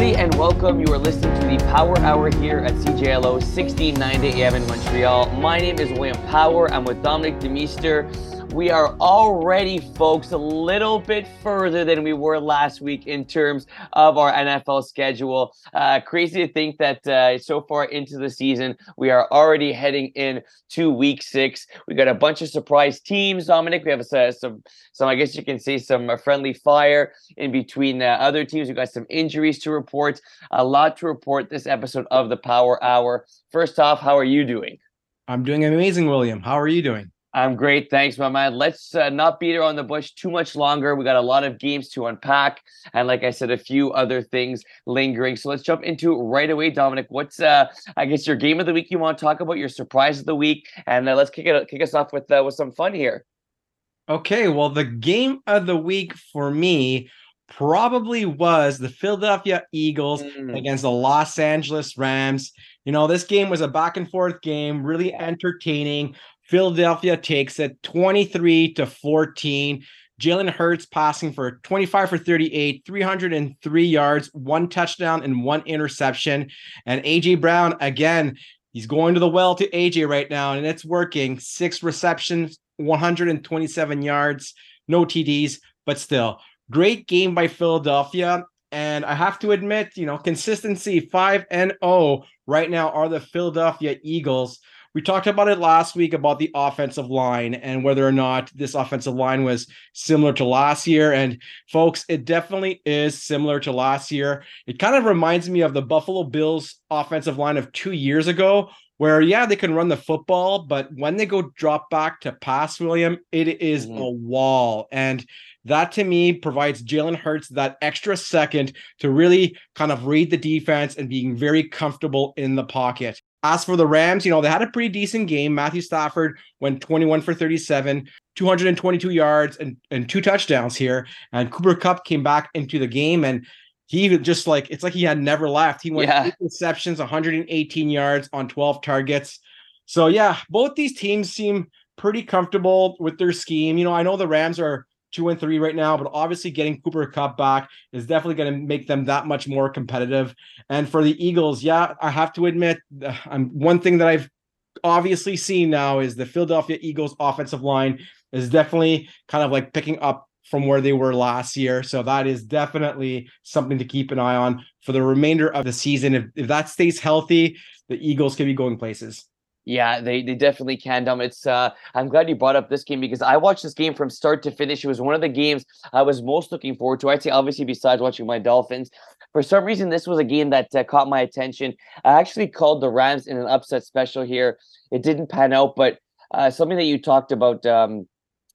everybody, and welcome. You are listening to the Power Hour here at CJLO 1690 AM in Montreal. My name is William Power. I'm with Dominic Demeester. We are already, folks, a little bit further than we were last week in terms of our NFL schedule. Uh, crazy to think that uh, so far into the season, we are already heading in to week six. We got a bunch of surprise teams, Dominic. We have uh, some, some, I guess you can say, some uh, friendly fire in between uh, other teams. We got some injuries to report, a lot to report this episode of the Power Hour. First off, how are you doing? I'm doing amazing, William. How are you doing? I'm great. Thanks, my man. Let's uh, not beat around the bush too much longer. We got a lot of games to unpack. And like I said, a few other things lingering. So let's jump into it right away, Dominic. What's, uh, I guess, your game of the week you want to talk about, your surprise of the week? And uh, let's kick it kick us off with, uh, with some fun here. Okay. Well, the game of the week for me probably was the Philadelphia Eagles mm. against the Los Angeles Rams. You know, this game was a back and forth game, really entertaining. Philadelphia takes it 23 to 14. Jalen Hurts passing for 25 for 38, 303 yards, one touchdown, and one interception. And AJ Brown, again, he's going to the well to AJ right now, and it's working. Six receptions, 127 yards, no TDs, but still, great game by Philadelphia. And I have to admit, you know, consistency 5 and 0 right now are the Philadelphia Eagles. We talked about it last week about the offensive line and whether or not this offensive line was similar to last year. And folks, it definitely is similar to last year. It kind of reminds me of the Buffalo Bills offensive line of two years ago, where yeah, they can run the football, but when they go drop back to pass, William, it is mm-hmm. a wall. And that to me provides Jalen Hurts that extra second to really kind of read the defense and being very comfortable in the pocket. As for the Rams, you know, they had a pretty decent game. Matthew Stafford went 21 for 37, 222 yards and, and two touchdowns here. And Cooper Kupp came back into the game and he just like it's like he had never left. He went yeah. eight receptions, 118 yards on 12 targets. So yeah, both these teams seem pretty comfortable with their scheme. You know, I know the Rams are two and three right now, but obviously getting Cooper Kupp back is definitely going to make them that much more competitive. And for the Eagles, yeah, I have to admit, I'm one thing that I've obviously seen now is the Philadelphia Eagles offensive line is definitely kind of like picking up from where they were last year. So that is definitely something to keep an eye on for the remainder of the season. If, if that stays healthy, the Eagles could be going places. Yeah, they, they definitely can, Dom. It's uh, I'm glad you brought up this game because I watched this game from start to finish. It was one of the games I was most looking forward to. I'd say, obviously, besides watching my Dolphins, for some reason, this was a game that uh, caught my attention. I actually called the Rams in an upset special here. It didn't pan out, but uh, something that you talked about, um,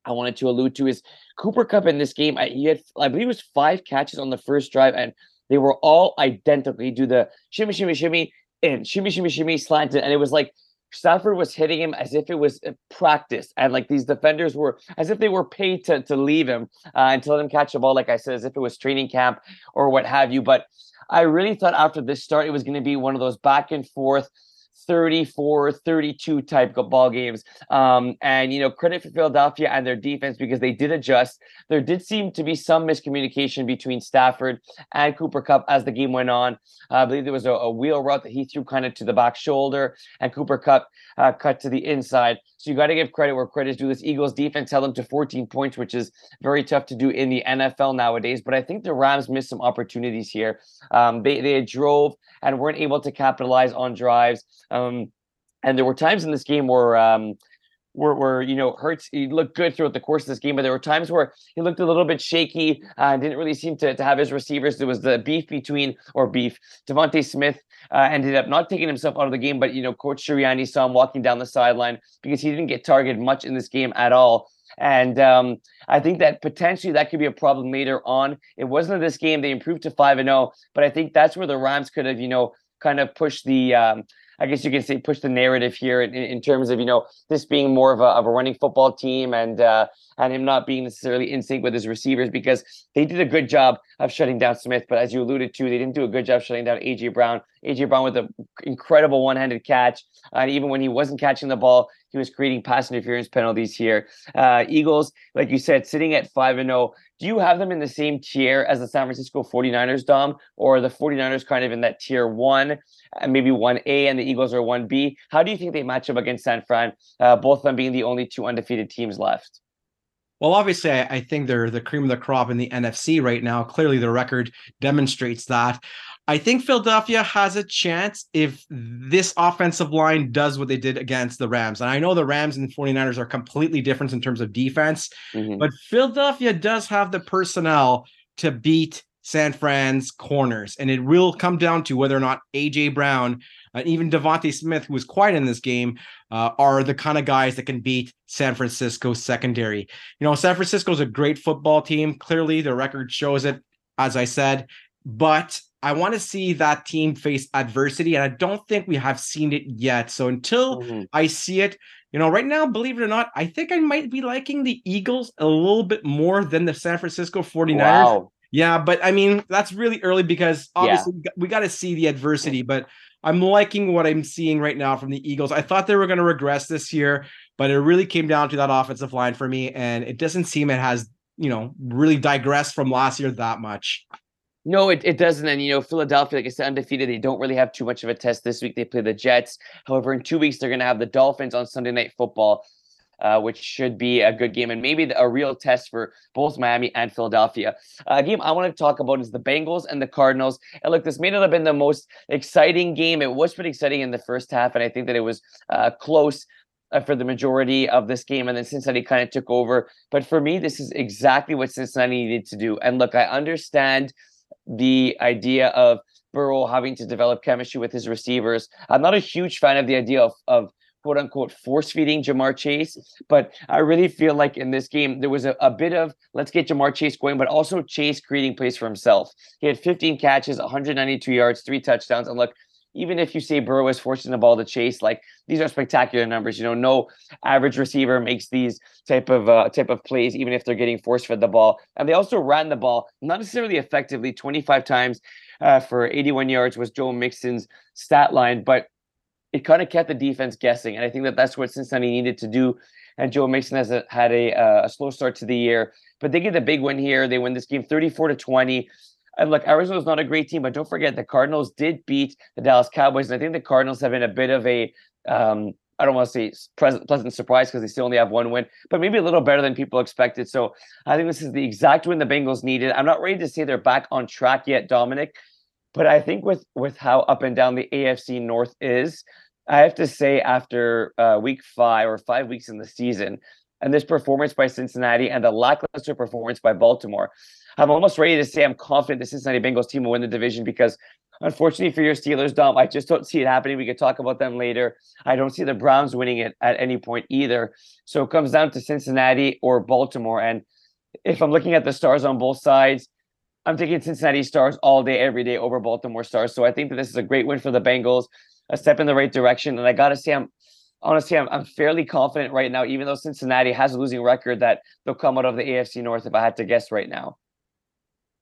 I wanted to allude to is Cooper Kupp in this game. I, he had, I believe, it was five catches on the first drive, and they were all identical. He do the shimmy, shimmy, shimmy, and shimmy, shimmy, shimmy, slanted, and it was like Stafford was hitting him as if it was practice, and like these defenders were as if they were paid to to leave him uh, and to let him catch the ball, like I said, as if it was training camp or what have you. But I really thought after this start, it was going to be one of those back and forth 34 32 type of ball games. Um, and you know credit for philadelphia and their defense because they did adjust. There did seem to be some miscommunication between stafford and cooper kupp as the game went on. Uh, i believe there was a, a, wheel route that he threw kind of to the back shoulder and cooper kupp uh, cut to the inside. So you got to give credit where credit is due. This eagles defense held them to 14 points which is very tough to do in the nfl nowadays but i think the rams missed some opportunities here. Um, they, they drove and weren't able to capitalize on drives. Um, and there were times in this game where um, where, where you know Hurts he looked good throughout the course of this game, but there were times where he looked a little bit shaky uh, and didn't really seem to, to have his receivers. There was the beef between or beef. DeVonta Smith uh, ended up not taking himself out of the game, but you know Coach Sirianni saw him walking down the sideline because he didn't get targeted much in this game at all. And um, I think that potentially that could be a problem later on. It wasn't in this game; they improved to five and zero, oh, but I think that's where the Rams could have, you know, kind of pushed the um, I guess you can say push the narrative here in, in terms of you know this being more of a of a running football team and uh, and him not being necessarily in sync with his receivers because they did a good job of shutting down Smith, but as you alluded to, they didn't do a good job shutting down AJ Brown. AJ Brown with an incredible one handed catch, and even when he wasn't catching the ball, he was creating pass interference penalties here. Uh, Eagles, like you said, sitting at 5 and 0. Do you have them in the same tier as the San Francisco 49ers, Dom? Or the 49ers kind of in that tier one, and maybe 1A, and the Eagles are 1B? How do you think they match up against San Fran, uh, both of them being the only two undefeated teams left? Well, obviously, I, think they're the cream of the crop in the NFC right now. Clearly, the record demonstrates that. I think Philadelphia has a chance if this offensive line does what they did against the Rams. And I know the Rams and the 49ers are completely different in terms of defense, mm-hmm. but Philadelphia does have the personnel to beat San Fran's corners. And it will come down to whether or not AJ Brown and even DeVonta Smith, who was quiet in this game, uh, are the kind of guys that can beat San Francisco's secondary. You know, San Francisco is a great football team. Clearly, the record shows it, as I said, but I want to see that team face adversity, and I don't think we have seen it yet. So until mm-hmm. I see it, you know, right now, believe it or not, I think I might be liking the Eagles a little bit more than the San Francisco 49ers. Wow. Yeah, but I mean, that's really early because obviously yeah. we got to see the adversity, but I'm liking what I'm seeing right now from the Eagles. I thought they were going to regress this year, but it really came down to that offensive line for me, and it doesn't seem it has, you know, really digressed from last year that much. No, it, it doesn't. And, you know, Philadelphia, like I said, undefeated. They don't really have too much of a test this week. They play the Jets. However, in two weeks, they're going to have the Dolphins on Sunday Night Football, uh, which should be a good game and maybe a real test for both Miami and Philadelphia. A uh, game I want to talk about is the Bengals and the Cardinals. And look, this may not have been the most exciting game. It was pretty exciting in the first half, and I think that it was uh, close uh, for the majority of this game, and then Cincinnati kind of took over. But for me, this is exactly what Cincinnati needed to do. And look, I understand – the idea of Burrow having to develop chemistry with his receivers. I'm not a huge fan of the idea of, of quote unquote force feeding Ja'Marr Chase, but I really feel like in this game there was a, a bit of let's get Ja'Marr Chase going, but also Chase creating plays for himself. He had 15 catches, 192 yards, three touchdowns. And look, even if you say Burrow is forcing the ball to chase, like these are spectacular numbers. You know, no average receiver makes these type of uh, type of plays, even if they're getting forced fed the ball. And they also ran the ball not necessarily effectively, 25 times uh, for 81 yards was Joe Mixon's stat line, but it kind of kept the defense guessing. And I think that that's what Cincinnati needed to do. And Joe Mixon has a, had a, uh, a slow start to the year, but they get a big win here. They win this game 34 to 20. And look, Arizona's not a great team, but don't forget the Cardinals did beat the Dallas Cowboys. And I think the Cardinals have been a bit of a um, I don't want to say pleasant, pleasant surprise because they still only have one win, but maybe a little better than people expected. So I think this is the exact win the Bengals needed. I'm not ready to say they're back on track yet, Dominic, but I think with with how up and down the AFC North is, I have to say after uh, week five or five weeks in the season, and this performance by Cincinnati and the lackluster performance by Baltimore, I'm almost ready to say I'm confident the Cincinnati Bengals team will win the division because unfortunately for your Steelers, Dom, I just don't see it happening. We could talk about them later. I don't see the Browns winning it at any point either. So it comes down to Cincinnati or Baltimore. And if I'm looking at the stars on both sides, I'm taking Cincinnati stars all day, every day over Baltimore stars. So I think that this is a great win for the Bengals, a step in the right direction. And I got to say, I'm honestly, I'm, I'm fairly confident right now, even though Cincinnati has a losing record, that they'll come out of the AFC North if I had to guess right now.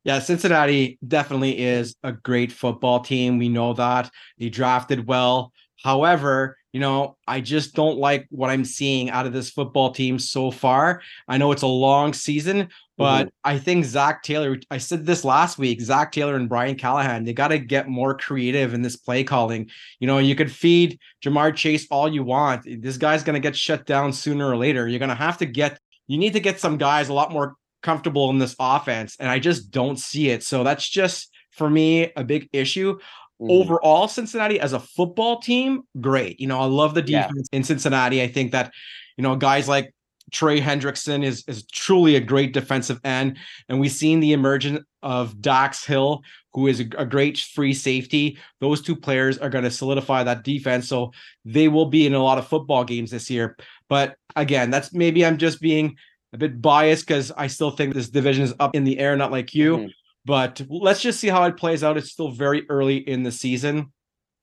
Yeah, Cincinnati definitely is a great football team. We know that. They drafted well. However, you know, I just don't like what I'm seeing out of this football team so far. I know it's a long season, but mm-hmm. I think Zac Taylor, I said this last week, Zac Taylor and Brian Callahan, they got to get more creative in this play calling. You know, you could feed Ja'Marr Chase all you want. This guy's going to get shut down sooner or later. You're going to have to get, you need to get some guys a lot more comfortable in this offense, and I just don't see it. So that's just for me a big issue. Mm-hmm. Overall, Cincinnati as a football team, great. You know, I love the defense yeah. in Cincinnati. I think that, you know, guys like Trey Hendrickson is is truly a great defensive end, and we've seen the emergence of Dax Hill, who is a, a great free safety. Those two players are going to solidify that defense, so they will be in a lot of football games this year. But again, that's maybe I'm just being a bit biased because I still think this division is up in the air, not like you. Mm-hmm. But let's just see how it plays out. It's still very early in the season.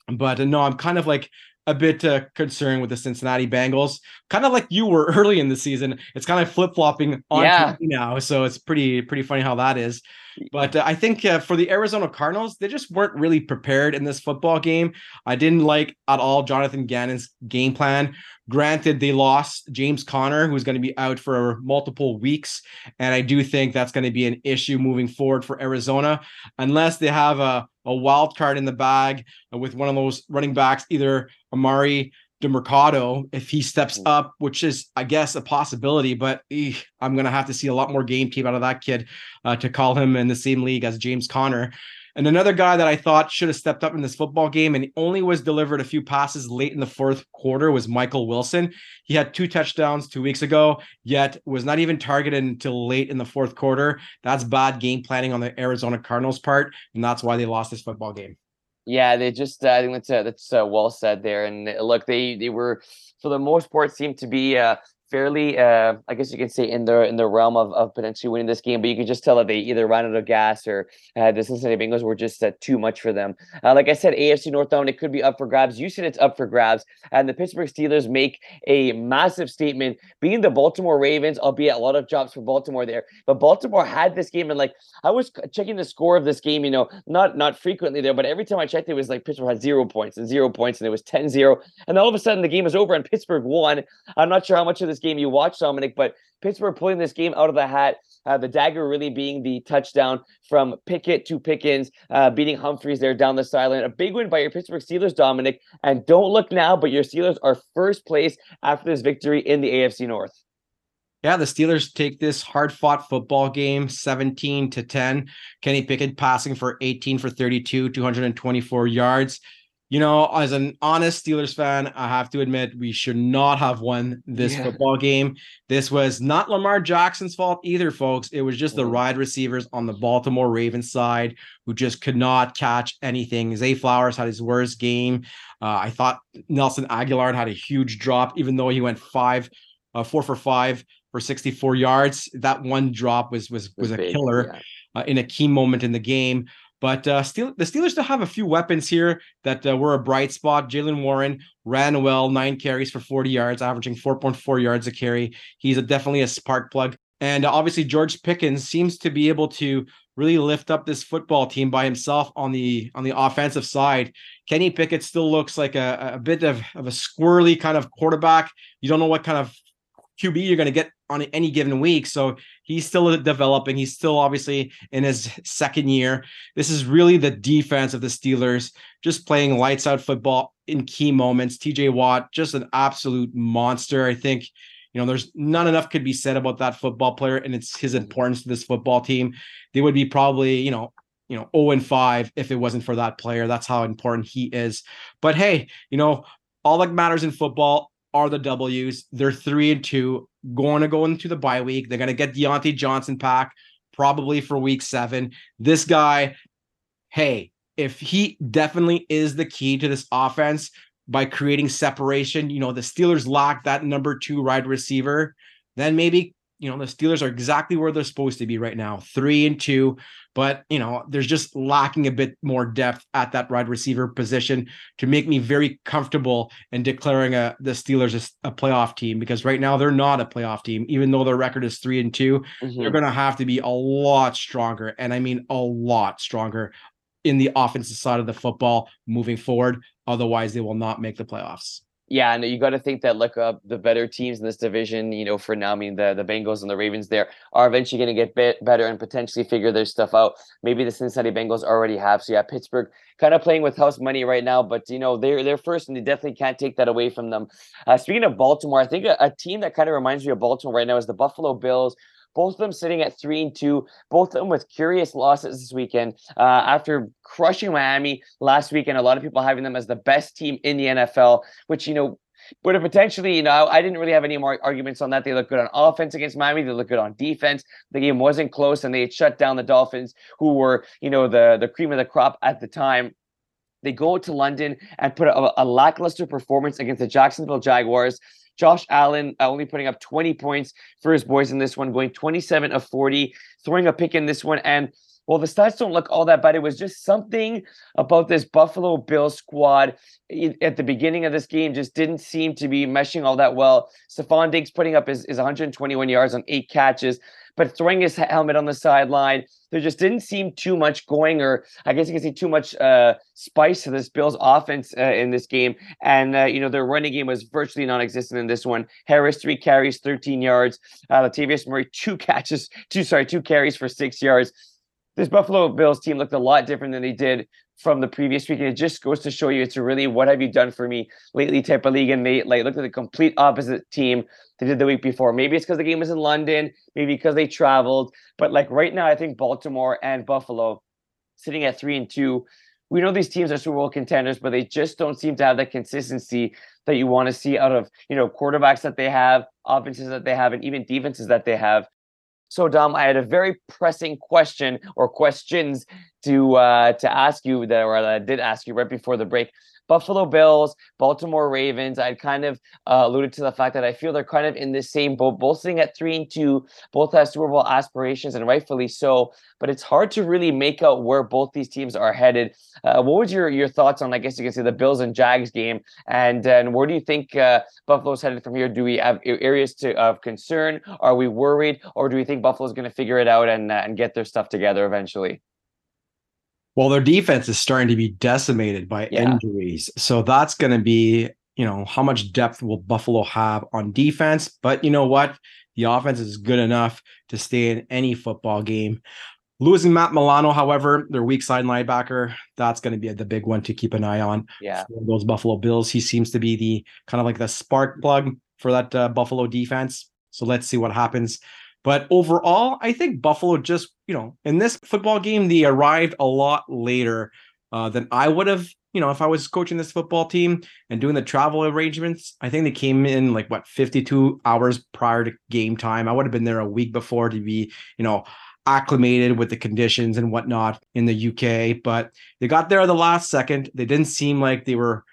But uh, no, I'm kind of like a bit uh, concerned with the Cincinnati Bengals, kind of like you were early in the season. It's kind of flip flopping on Yeah. now, so it's pretty pretty funny how that is. But uh, I think uh, for the Arizona Cardinals, they just weren't really prepared in this football game. I didn't like at all Jonathan Gannon's game plan. Granted, they lost James Conner, who's going to be out for multiple weeks, and I do think that's going to be an issue moving forward for Arizona, unless they have a a wild card in the bag with one of those running backs, either Emari Demercado, if he steps Mhm. up, which is, I guess, a possibility. But eh, I'm going to have to see a lot more game tape out of that kid uh, to call him in the same league as James Conner. And another guy that I thought should have stepped up in this football game and only was delivered a few passes late in the fourth quarter was Michael Wilson. He had two touchdowns two weeks ago, yet was not even targeted until late in the fourth quarter. That's bad game planning on the Arizona Cardinals' part, and that's why they lost this football game. Yeah, they just uh, I think that's uh, that's uh, well said there. And uh, look, they they were for the most part seemed to be uh, fairly uh, I guess you can say in the in the realm of, of potentially winning this game. But you could just tell that they either ran out of gas or uh, the Cincinnati Bengals were just uh, too much for them. Uh, like I said, AFC North down, it could be up for grabs. You said it's up for grabs, and the Pittsburgh Steelers make a massive statement, being the Baltimore Ravens, albeit a lot of jobs for Baltimore there. But Baltimore had this game, and like I was checking the score of this game, you know, not not frequently there, but every time I checked, it was like Pittsburgh had zero points and zero points, and it was 10-0. And all of a sudden the game is over and Pittsburgh won. I'm not sure how much of this game you watch, Dominic, but Pittsburgh pulling this game out of the hat. Uh, the dagger really being the touchdown from Pickett to Pickens, uh, beating Humphreys there down the sideline. A big win by your Pittsburgh Steelers, Dominic. And don't look now, but your Steelers are first place after this victory in the AFC North. Yeah, the Steelers take this hard fought football game 17 to 10. Kenny Pickett passing for 18 for 32, 224 yards. You know, as an honest Steelers fan, I have to admit we should not have won this Yeah. football game. This was not Lamar Jackson's fault either, folks. It was just the wide receivers on the Baltimore Ravens side who just could not catch anything. Zay Flowers had his worst game. Uh, I thought Nelson Agholor had a huge drop, even though he went five, uh, four for five for 64 yards. That one drop was was was, a big, killer yeah. uh, in a key moment in the game. But uh, Steel, the Steelers still have a few weapons here that uh, were a bright spot. Jaylen Warren ran well, nine carries for 40 yards, averaging 4.4 yards a carry. He's a, definitely a spark plug. And uh, obviously, George Pickens seems to be able to really lift up this football team by himself on the on the offensive side. Kenny Pickett still looks like a, a bit of, of a squirrely kind of quarterback. You don't know what kind of QB you're going to get on any given week. So he's still developing. He's still obviously in his second year. This is really the defense of the Steelers, just playing lights out football in key moments. TJ Watt, just an absolute monster. I think, you know, there's not enough could be said about that football player and it's his importance to this football team. They would be probably, you know, you know, 0 and 5 if it wasn't for that player. That's how important he is. But hey, you know, all that matters in football are the W's. They're three and two, going to go into the bye week. They're going to get Diontae Johnson back probably for week seven. This guy, hey, if he definitely is the key to this offense by creating separation, you know, the Steelers lack that number two wide receiver, then maybe, you know, the Steelers are exactly where they're supposed to be right now, three and two. But, you know, there's just lacking a bit more depth at that wide receiver position to make me very comfortable in declaring a, the Steelers a, a playoff team because right now they're not a playoff team, even though their record is three and 2 Mhm. They're going to have to be a lot stronger, and I mean a lot stronger in the offensive side of the football moving forward. Otherwise, they will not make the playoffs. Yeah, and you got to think that look up the better teams in this division. You know, for now, I mean the the Bengals and the Ravens there are eventually going to get bit better and potentially figure their stuff out. Maybe the Cincinnati Bengals already have. So yeah, Pittsburgh kind of playing with house money right now, but you know they're they're first, and they definitely can't take that away from them. Uh, speaking of Baltimore, I think a, a team that kind of reminds me of Baltimore right now is the Buffalo Bills. Both of them sitting at three and two, both of them with curious losses this weekend. Uh, after crushing Miami last weekend, a lot of people having them as the best team in the NFL, which you know would have potentially, you know, I didn't really have any more arguments on that. They look good on offense against Miami. They look good on defense. The game wasn't close, and they had shut down the Dolphins, who were, you know, the the cream of the crop at the time. They go to London and put a, a lackluster performance against the Jacksonville Jaguars. Josh Allen uh, only putting up 20 points for his boys in this one, going 27 of 40, throwing a pick in this one. And well, the stats don't look all that bad. It was just something about this Buffalo Bills squad at the beginning of this game just didn't seem to be meshing all that well. Stefon Diggs putting up his, his 121 yards on eight catches, but throwing his helmet on the sideline. There just didn't seem too much going, or I guess you can see too much uh, spice to this Bills offense uh, in this game. And, uh, you know, their running game was virtually non existent in this one. Harris, three carries, 13 yards. Uh, Latavius Murray, two catches, two, sorry, two carries for six yards this Buffalo Bills team looked a lot different than they did from the previous week. And it just goes to show you it's a really what have you done for me lately type of league. And they like looked at the complete opposite team they did the week before. Maybe it's because the game was in London, maybe because they traveled. But like right now, I think Baltimore and Buffalo sitting at three and two. We know these teams are Super Bowl contenders, but they just don't seem to have the consistency that you want to see out of you know quarterbacks that they have, offenses that they have, and even defenses that they have. So, Dom, I had a very pressing question or questions to uh, to ask you that, or I did ask you right before the break. Buffalo Bills, Baltimore Ravens. I kind of uh, alluded to the fact that I feel they're kind of in the same boat, both sitting at three and two, both have Super Bowl aspirations, and rightfully so. But it's hard to really make out where both these teams are headed. Uh, what was your your thoughts on, I guess you could say, the Bills and Jags game, and and where do you think uh, Buffalo's headed from here? Do we have areas to of concern? Are we worried, or do we think Buffalo's going to figure it out and uh, and get their stuff together eventually? Well, their defense is starting to be decimated by yeah. injuries. So that's going to be, you know, how much depth will Buffalo have on defense? But you know what? The offense is good enough to stay in any football game. Losing Matt Milano, however, their weak side linebacker, that's going to be the big one to keep an eye on. Yeah. those Buffalo Bills. He seems to be the kind of like the spark plug for that uh, Buffalo defense. So let's see what happens. But overall, I think Buffalo just, you know, in this football game, they arrived a lot later uh, than I would have, you know, if I was coaching this football team and doing the travel arrangements. I think they came in like what 52 hours prior to game time. I would have been there a week before to be, you know, acclimated with the conditions and whatnot in the UK. But they got there the last second. They didn't seem like they were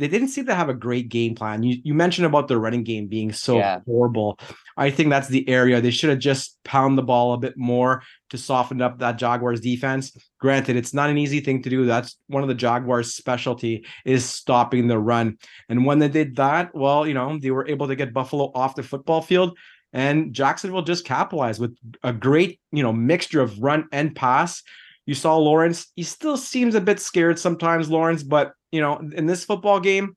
they didn't seem to have a great game plan. You you mentioned about the running game being so yeah. horrible. I think that's the area they should have just pound the ball a bit more to soften up that Jaguars defense. Granted, it's not an easy thing to do. That's one of the Jaguars' specialty is stopping the run. And when they did that, well, you know, they were able to get Buffalo off the football field and Jacksonville just capitalized with a great, you know, mixture of run and pass. You saw Lawrence, he still seems a bit scared sometimes, Lawrence, but you know, in this football game,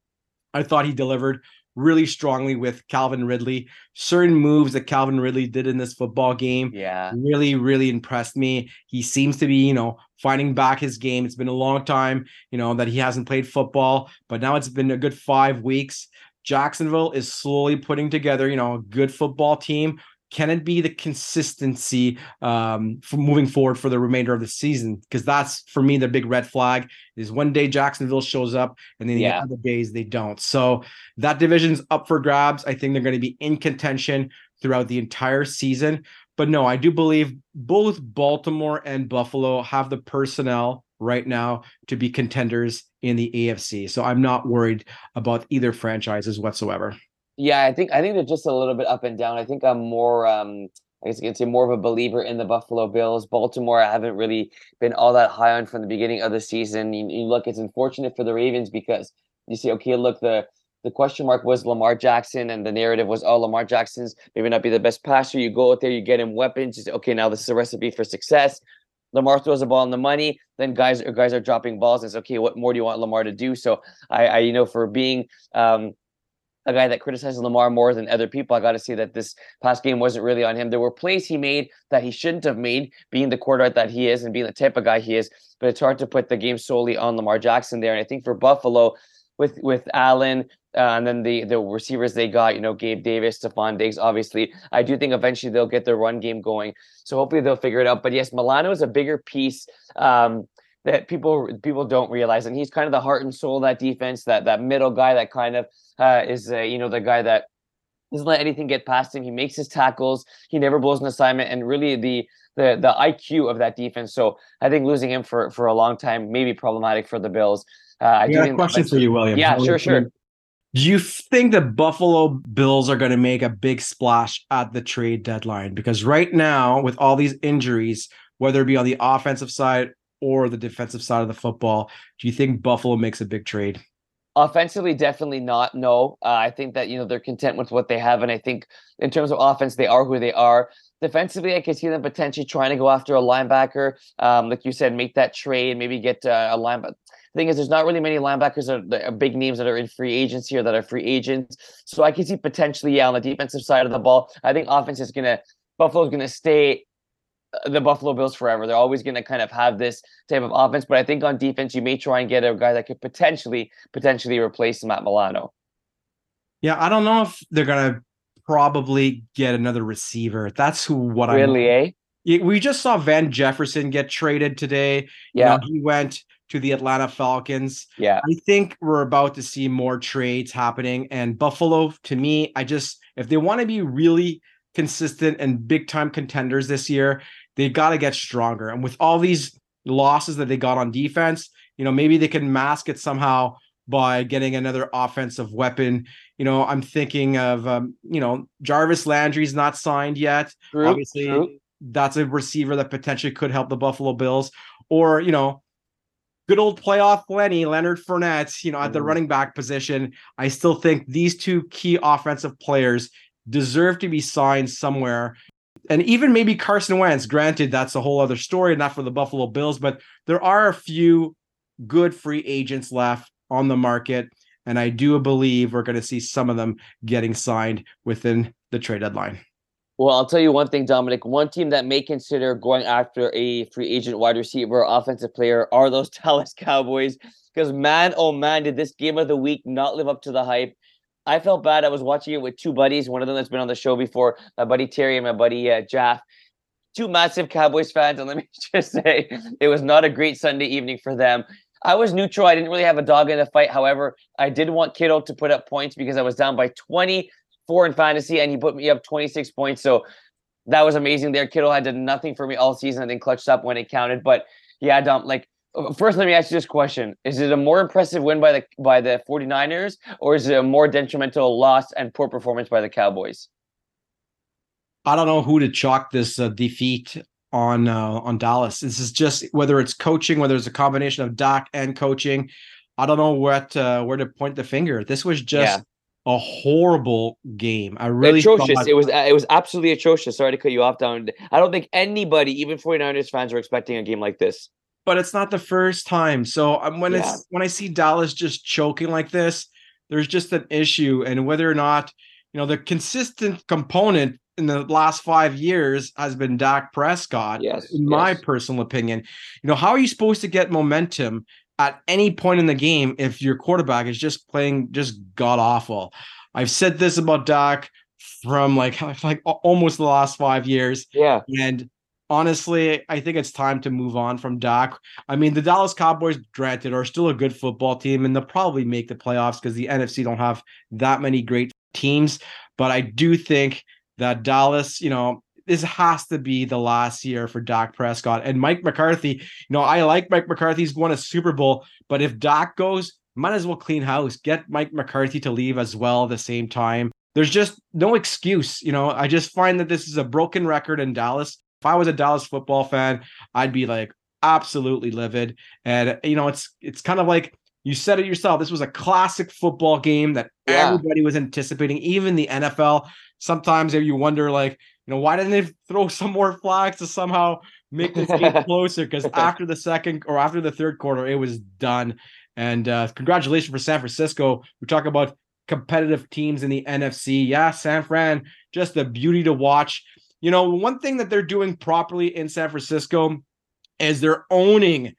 I thought he delivered really strongly with Calvin Ridley. Certain moves that Calvin Ridley did in this football game, yeah, really, really impressed me. He seems to be, you know, finding back his game. It's been a long time, you know, that he hasn't played football, but now it's been a good five weeks. Jacksonville is slowly putting together, you know, a good football team can it be the consistency um, for moving forward for the remainder of the season? Because that's for me the big red flag is one day Jacksonville shows up and then yeah. the other days they don't. So that division's up for grabs. I think they're going to be in contention throughout the entire season. But no, I do believe both Baltimore and Buffalo have the personnel right now to be contenders in the AFC. So I'm not worried about either franchises whatsoever. Yeah, I think I think they're just a little bit up and down. I think I'm more um I guess you can say more of a believer in the Buffalo Bills. Baltimore, I haven't really been all that high on from the beginning of the season. You, you look, it's unfortunate for the Ravens because you see, okay, look, the the question mark was Lamar Jackson, and the narrative was, oh, Lamar Jackson's maybe not be the best passer. You go out there, you get him weapons. You say, okay, now this is a recipe for success. Lamar throws a ball on the money, then guys guys are dropping balls. And it's okay. What more do you want Lamar to do? So I, I you know, for being um, a guy that criticizes Lamar more than other people. I got to say that this past game wasn't really on him. There were plays he made that he shouldn't have made, being the quarterback that he is and being the type of guy he is. But it's hard to put the game solely on Lamar Jackson there. And I think for Buffalo, with with Allen uh, and then the the receivers they got, you know, Gabe Davis, Stefon Diggs. Obviously, I do think eventually they'll get their run game going. So hopefully they'll figure it out. But yes, Milano is a bigger piece. Um, that people people don't realize, and he's kind of the heart and soul of that defense. That that middle guy that kind of uh, is uh, you know the guy that doesn't let anything get past him. He makes his tackles. He never blows an assignment, and really the the the IQ of that defense. So I think losing him for for a long time may be problematic for the Bills. Uh, I do a question for you, William. Yeah, sure, sure. Do you think the Buffalo Bills are going to make a big splash at the trade deadline? Because right now, with all these injuries, whether it be on the offensive side or the defensive side of the football. Do you think Buffalo makes a big trade? Offensively, definitely not. No, uh, I think that you know they're content with what they have, and I think in terms of offense, they are who they are. Defensively, I could see them potentially trying to go after a linebacker, um, like you said, make that trade, maybe get uh, a linebacker. The thing is, there's not really many linebackers that are, that are big names that are in free agency or that are free agents. So I can see potentially, yeah, on the defensive side of the ball, I think offense is gonna Buffalo's gonna stay the Buffalo Bills forever. They're always going to kind of have this type of offense, but I think on defense you may try and get a guy that could potentially potentially replace Matt Milano. Yeah, I don't know if they're going to probably get another receiver. That's who what I really, eh? We just saw Van Jefferson get traded today. Yeah, you know, he went to the Atlanta Falcons. Yeah, I think we're about to see more trades happening. And Buffalo, to me, I just if they want to be really consistent and big time contenders this year, they got to get stronger. And with all these losses that they got on defense, you know, maybe they can mask it somehow by getting another offensive weapon. You know, I'm thinking of, um, you know, Jarvis Landry's not signed yet. True, Obviously, true. that's a receiver that potentially could help the Buffalo Bills. Or, you know, good old playoff Lenny, Leonard Fournette, you know, at the mm. running back position. I still think these two key offensive players deserve to be signed somewhere and even maybe Carson Wentz. Granted, that's a whole other story, not for the Buffalo Bills, but there are a few good free agents left on the market. And I do believe we're going to see some of them getting signed within the trade deadline. Well, I'll tell you one thing, Dominic. One team that may consider going after a free agent wide receiver offensive player are those Dallas Cowboys. Because man, oh man, did this game of the week not live up to the hype. I felt bad. I was watching it with two buddies, one of them that's been on the show before, my buddy Terry and my buddy uh, Jaff. Two massive Cowboys fans, and let me just say, it was not a great Sunday evening for them. I was neutral. I didn't really have a dog in the fight. However, I did want Kittle to put up points because I was down by 24 in fantasy, and he put me up 26 points. So that was amazing there. Kittle had done nothing for me all season and then clutched up when it counted. But yeah, Dom, like First, let me ask you this question. Is it a more impressive win by the by the 49ers or is it a more detrimental loss and poor performance by the Cowboys? I don't know who to chalk this uh, defeat on uh, on Dallas. This is just whether it's coaching, whether it's a combination of Dak and coaching. I don't know what uh, where to point the finger. This was just yeah. a horrible game. I really atrocious. Thought... It was it was absolutely atrocious. Sorry to cut you off, down. I don't think anybody, even 49ers fans, were expecting a game like this but it's not the first time. So um, when yeah. it's when I see Dallas just choking like this, there's just an issue, and whether or not you know the consistent component in the last five years has been Dak Prescott. Yes, in yes. my personal opinion, you know how are you supposed to get momentum at any point in the game if your quarterback is just playing just god awful? I've said this about Dak from like like almost the last five years. Yeah, and honestly, I think it's time to move on from Dak. I mean, the Dallas Cowboys, granted, are still a good football team, and they'll probably make the playoffs because the NFC don't have that many great teams. But I do think that Dallas, you know, this has to be the last year for Dak Prescott and Mike McCarthy. You know, I like Mike McCarthy's won a Super Bowl, but if Dak goes, might as well clean house. Get Mike McCarthy to leave as well at the same time. There's just no excuse. You know, I just find that this is a broken record in Dallas if I was a Dallas football fan, I'd be like absolutely livid. And you know, it's it's kind of like you said it yourself. This was a classic football game that yeah. everybody was anticipating, even the NFL. Sometimes you wonder, like, you know, why didn't they throw some more flags to somehow make this game closer? Because after the second or after the third quarter, it was done. And uh, congratulations for San Francisco. We talk about competitive teams in the NFC. Yeah, San Fran, just a beauty to watch. You know, one thing that they're doing properly in San Francisco is they're owning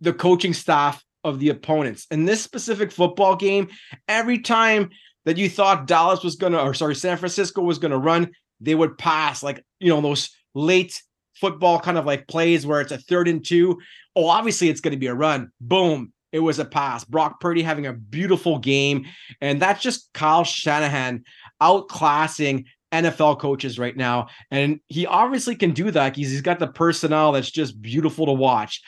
the coaching staff of the opponents. In this specific football game, every time that you thought Dallas was going to, or sorry, San Francisco was going to run, they would pass like, you know, those late football kind of like plays where it's a third and two. Oh, obviously it's going to be a run. Boom. It was a pass. Brock Purdy having a beautiful game. And that's just Kyle Shanahan outclassing NFL coaches right now. And he obviously can do that because he's got the personnel that's just beautiful to watch.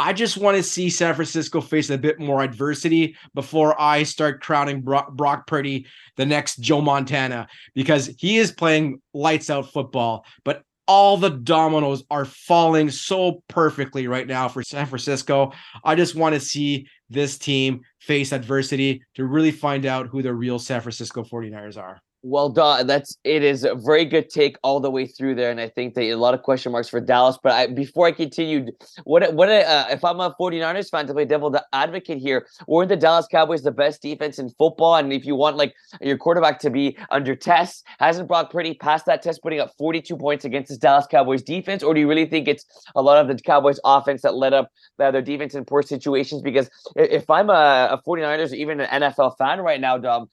I just want to see San Francisco face a bit more adversity before I start crowning Brock, Brock Purdy the next Joe Montana because he is playing lights out football. But all the dominoes are falling so perfectly right now for San Francisco. I just want to see this team face adversity to really find out who the real San Francisco 49ers are. Well done. That's it is a very good take all the way through there, and I think that a lot of question marks for Dallas. But I, before I continue, what what uh, if I'm a 49ers fan to play devil the advocate here? Weren't the Dallas Cowboys the best defense in football? And if you want like your quarterback to be under test, hasn't Brock Purdy passed that test, putting up 42 points against this Dallas Cowboys defense, or do you really think it's a lot of the Cowboys offense that led up their defense in poor situations? Because if I'm a, a 49ers or even an NFL fan right now, Dom,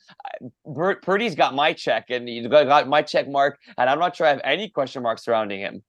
Purdy's got my check and you got my check mark, and I'm not sure I have any question marks surrounding him.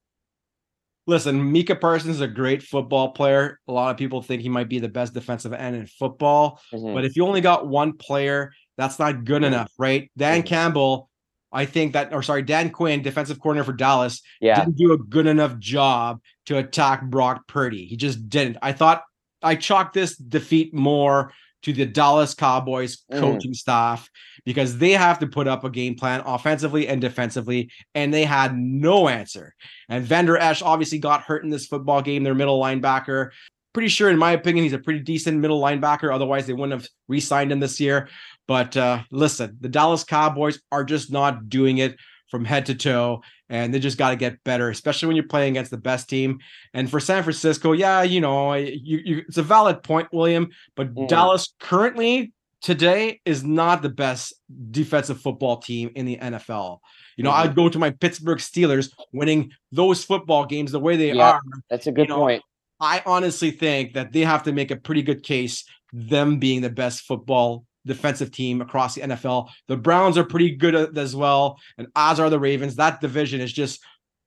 Listen, Micah Parsons is a great football player. A lot of people think he might be the best defensive end in football. Mm-hmm. But if you only got one player, that's not good mm-hmm. enough, right? Dan mm-hmm. Campbell, I think that, or sorry, Dan Quinn, defensive coordinator for Dallas, yeah. didn't do a good enough job to attack Brock Purdy. He just didn't. I thought I chalked this defeat more to the Dallas Cowboys mm. coaching mm. staff because they have to put up a game plan offensively and defensively, and they had no answer. And Vander Esch obviously got hurt in this football game, their middle linebacker. Pretty sure, in my opinion, he's a pretty decent middle linebacker. Otherwise, they wouldn't have re signed him this year. But uh, listen, the Dallas Cowboys are just not doing it from head to toe and they just got to get better, especially when you're playing against the best team. And for San Francisco, yeah, you know, you, you, it's a valid point, William, but mm. Dallas currently today is not the best defensive football team in the NFL. You know, mm. I'd go to my Pittsburgh Steelers winning those football games the way they yeah, are. That's a good you know, point. I honestly think that they have to make a pretty good case, them being the best football defensive team across the NFL. The Browns are pretty good as well, and as are the Ravens. That division is just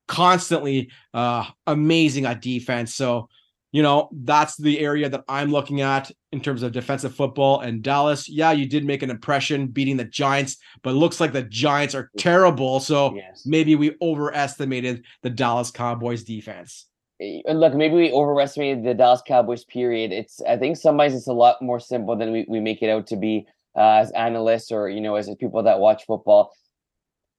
constantly uh, amazing at defense. So, you know, that's the area that I'm looking at in terms of defensive football. And Dallas, yeah, you did make an impression beating the Giants, but looks like the Giants are terrible. So yes. maybe we overestimated the Dallas Cowboys defense look, maybe we overestimated the Dallas Cowboys period. It's I think sometimes it's a lot more simple than we, we make it out to be uh, as analysts or you know as people that watch football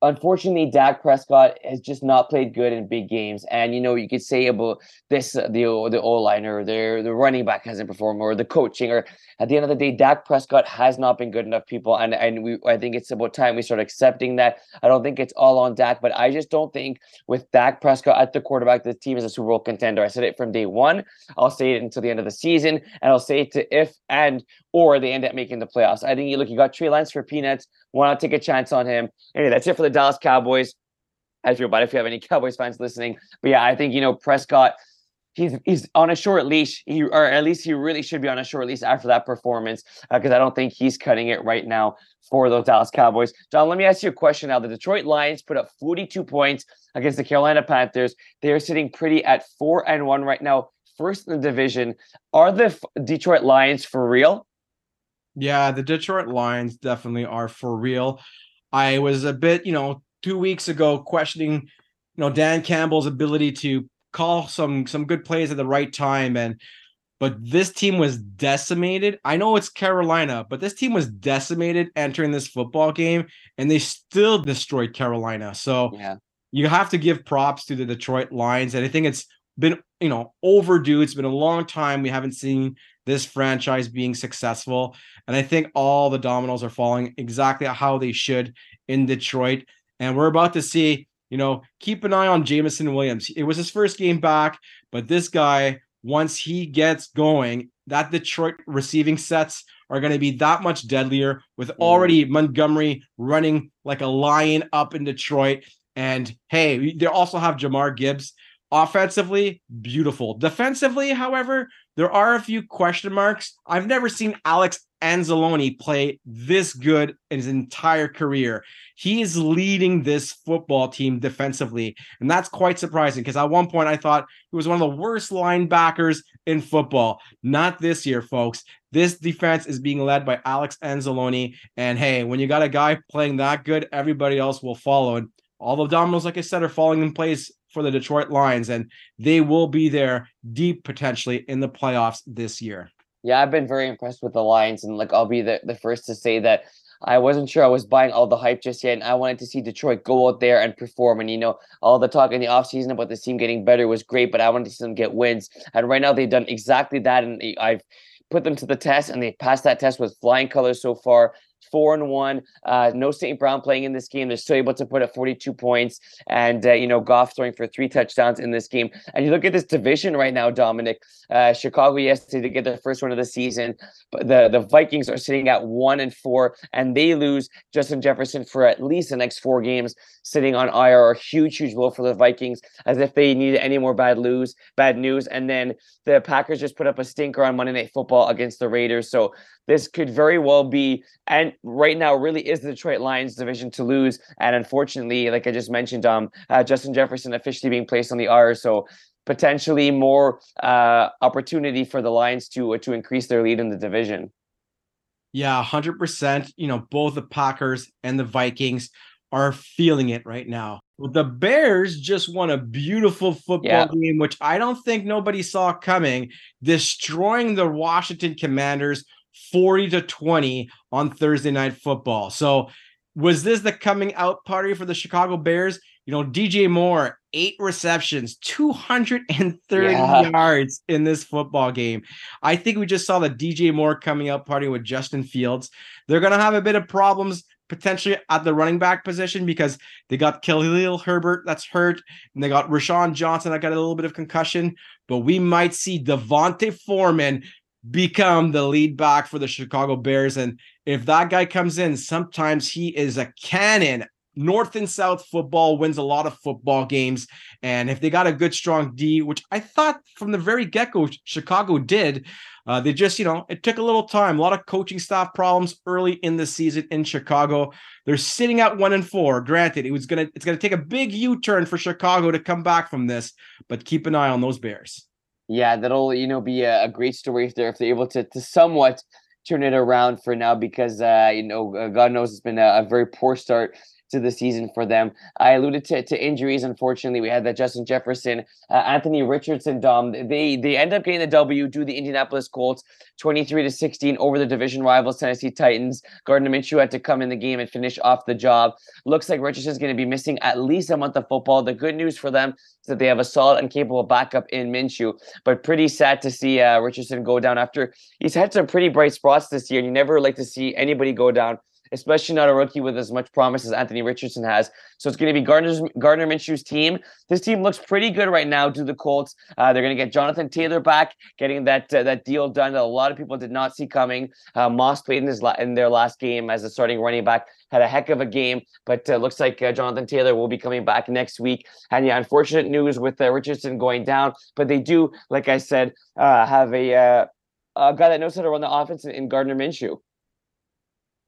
unfortunately, Dak Prescott has just not played good in big games. And you know, you could say about this uh, the the O liner, the the running back hasn't performed, or the coaching, or at the end of the day, Dak Prescott has not been good enough. People, and and we I think it's about time we start accepting that. I don't think it's all on Dak, but I just don't think with Dak Prescott at the quarterback, the team is a Super Bowl contender. I said it from day one. I'll say it until the end of the season, and I'll say it to if and or they end up making the playoffs. I think you look, you got Trey Lance for peanuts. Why not take a chance on him? Anyway, that's it for the Dallas Cowboys. I feel bad if you have any Cowboys fans listening. But yeah, I think, you know, Prescott, he's he's on a short leash. He or at least he really should be on a short leash after that performance because uh, I don't think he's cutting it right now for those Dallas Cowboys. John, let me ask you a question now. The Detroit Lions put up 42 points against the Carolina Panthers. They are sitting pretty at four and one right now, first in the division. Are the Detroit Lions for real? Yeah, the Detroit Lions definitely are for real. I was a bit, you know, two weeks ago questioning, you know, Dan Campbell's ability to call some some good plays at the right time and but this team was decimated. I know it's Carolina, but this team was decimated entering this football game and they still destroyed Carolina. So yeah. you have to give props to the Detroit Lions and I think it's been, you know, overdue. It's been a long time we haven't seen this franchise being successful. And I think all the dominoes are falling exactly how they should in Detroit. And we're about to see, you know, keep an eye on Jameson Williams. It was his first game back, but this guy, once he gets going, that Detroit receiving sets are going to be that much deadlier with mm. already Montgomery running like a lion up in Detroit. And hey, they also have Jahmyr Gibbs. Offensively, beautiful. Defensively, however, there are a few question marks. I've never seen Alex Anzalone play this good in his entire career. He is leading this football team defensively, and that's quite surprising because at one point I thought he was one of the worst linebackers in football. Not this year, folks. This defense is being led by Alex Anzalone, and hey, when you got a guy playing that good, everybody else will follow. And all the dominoes, like I said, are falling in place for the Detroit Lions, and they will be there deep potentially in the playoffs this year. Yeah, I've been very impressed with the Lions, and like I'll be the, the first to say that I wasn't sure I was buying all the hype just yet. And I wanted to see Detroit go out there and perform. And, you know, all the talk in the offseason about the team getting better was great, but I wanted to see them get wins. And right now they've done exactly that. And I've put them to the test and they passed that test with flying colors so far four and one. Uh, no St. Brown playing in this game. They're still able to put up 42 points, and uh, you know Goff throwing for three touchdowns in this game. And you look at this division right now, Dominic. Uh, Chicago yesterday to get their first win of the season, but the the Vikings are sitting at one and four, and they lose Justin Jefferson for at least the next four games, sitting on IR. A huge, huge blow for the Vikings, as if they needed any more bad lose, bad news. And then the Packers just put up a stinker on Monday Night Football against the Raiders. So this could very well be, and right now really is the Detroit Lions division to lose. And unfortunately, like I just mentioned, um, uh, Justin Jefferson officially being placed on the R. so potentially more uh, opportunity for the Lions to uh, to increase their lead in the division. Yeah, hundred percent. You know, both the Packers and the Vikings are feeling it right now. The Bears just won a beautiful football yeah. game, which I don't think nobody saw coming, destroying the Washington Commanders 40 to 20 on Thursday night football. So was this the coming out party for the Chicago Bears? You know, DJ Moore, eight receptions, 230 yeah. yards in this football game. I think we just saw the DJ Moore coming out party with Justin Fields. They're going to have a bit of problems potentially at the running back position because they got Khalil Herbert that's hurt, and they got Roschon Johnson that got a little bit of concussion. But we might see D'Onta Foreman become the lead back for the Chicago Bears. And if that guy comes in, sometimes he is a cannon. North and South football wins a lot of football games. And if they got a good, strong D, which I thought from the very get go, Chicago did, uh, they just, you know, it took a little time, a lot of coaching staff problems early in the season in Chicago. They're sitting at one and four. Granted, it was gonna, it's gonna take a big U-turn for Chicago to come back from this, but keep an eye on those Bears. Yeah, that'll you know be a, a great story if they're if they're able to to somewhat turn it around for now because uh, you know uh, God knows it's been a, a very poor start to the season for them. I alluded to, to injuries. Unfortunately, we had that Justin Jefferson, uh, Anthony Richardson, Dom. They they end up getting the W to the Indianapolis Colts, twenty three to sixteen over the division rivals Tennessee Titans. Gardner Minshew had to come in the game and finish off the job. Looks like Richardson's going to be missing at least a month of football. The good news for them is that they have a solid and capable backup in Minshew. But pretty sad to see uh, Richardson go down after he's had some pretty bright spots this year. And you never like to see anybody go down especially not a rookie with as much promise as Anthony Richardson has. So it's going to be Gardner's, Gardner Minshew's team. This team looks pretty good right now to the Colts. Uh, they're going to get Jonathan Taylor back, getting that uh, that deal done that a lot of people did not see coming. Uh, Moss played in his la- in their last game as a starting running back, had a heck of a game, but uh, looks like uh, Jonathan Taylor will be coming back next week. And yeah, unfortunate news with uh, Richardson going down, but they do, like I said, have a, a guy that knows how to run the offense in, in Gardner Minshew.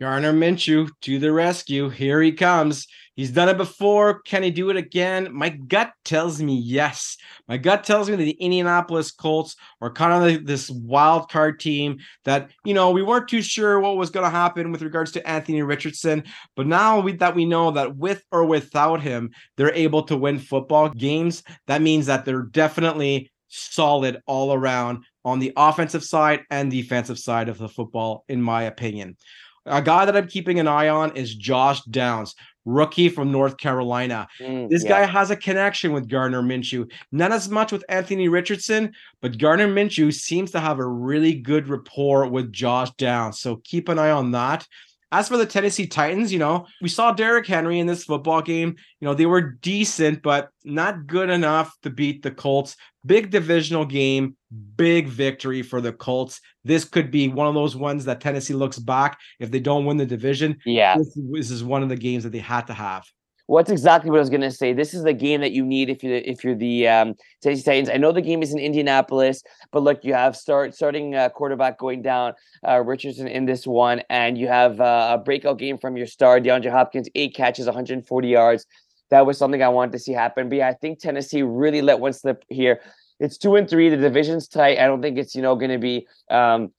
Gardner Minshew to the rescue. Here he comes. He's done it before. Can he do it again? My gut tells me yes. My gut tells me that the Indianapolis Colts are kind of this wild card team that, you know, we weren't too sure what was going to happen with regards to Anthony Richardson. But now we, that we know that with or without him, they're able to win football games, that means that they're definitely solid all around on the offensive side and defensive side of the football, in my opinion. A guy that I'm keeping an eye on is Josh Downs, rookie from North Carolina. Mm, this yeah. guy has a connection with Gardner Minshew. Not as much with Anthony Richardson, but Gardner Minshew seems to have a really good rapport with Josh Downs. So keep an eye on that. As for the Tennessee Titans, you know, we saw Derrick Henry in this football game. You know, they were decent, but not good enough to beat the Colts. Big divisional game, big victory for the Colts. This could be one of those ones that Tennessee looks back if they don't win the division. Yeah. This, this is one of the games that they had to have. What's exactly what I was going to say. This is the game that you need if you if you're the um, Tennessee Titans. I know the game is in Indianapolis, but look, you have start starting uh, quarterback going down, uh, Richardson in this one, and you have uh, a breakout game from your star DeAndre Hopkins, eight catches, 140 yards. That was something I wanted to see happen. But yeah, I think Tennessee really let one slip here. It's two and three. The division's tight. I don't think it's you know going to be um,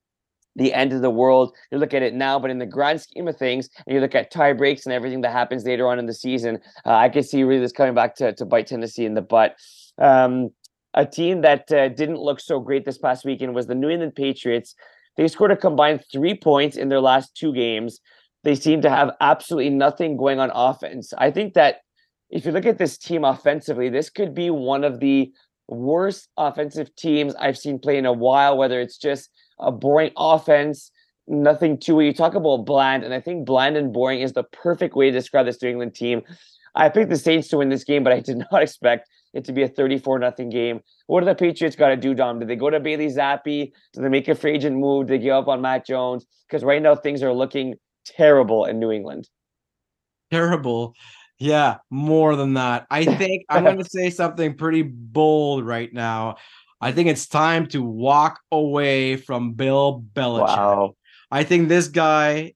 the end of the world. You look at it now, but in the grand scheme of things, and you look at tie breaks and everything that happens later on in the season, uh, I can see really this coming back to, to bite Tennessee in the butt. Um, a team that uh, didn't look so great this past weekend was the New England Patriots. They scored a combined three points in their last two games. they seem to have absolutely nothing going on offense. I think that if you look at this team offensively, this could be one of the worst offensive teams I've seen play in a while, whether it's just a boring offense, nothing to it. You talk about bland, and I think bland and boring is the perfect way to describe this New England team. I picked the Saints to win this game, but I did not expect it to be a 34 nothing game. What do the Patriots got to do, Dom? Do they go to Bailey Zappe? Do they make a free agent move? Do they give up on Mac Jones? Because right now things are looking terrible in New England. Terrible. Yeah, more than that. I think I'm going to say something pretty bold right now. I think it's time to walk away from Bill Belichick. Wow. I think this guy,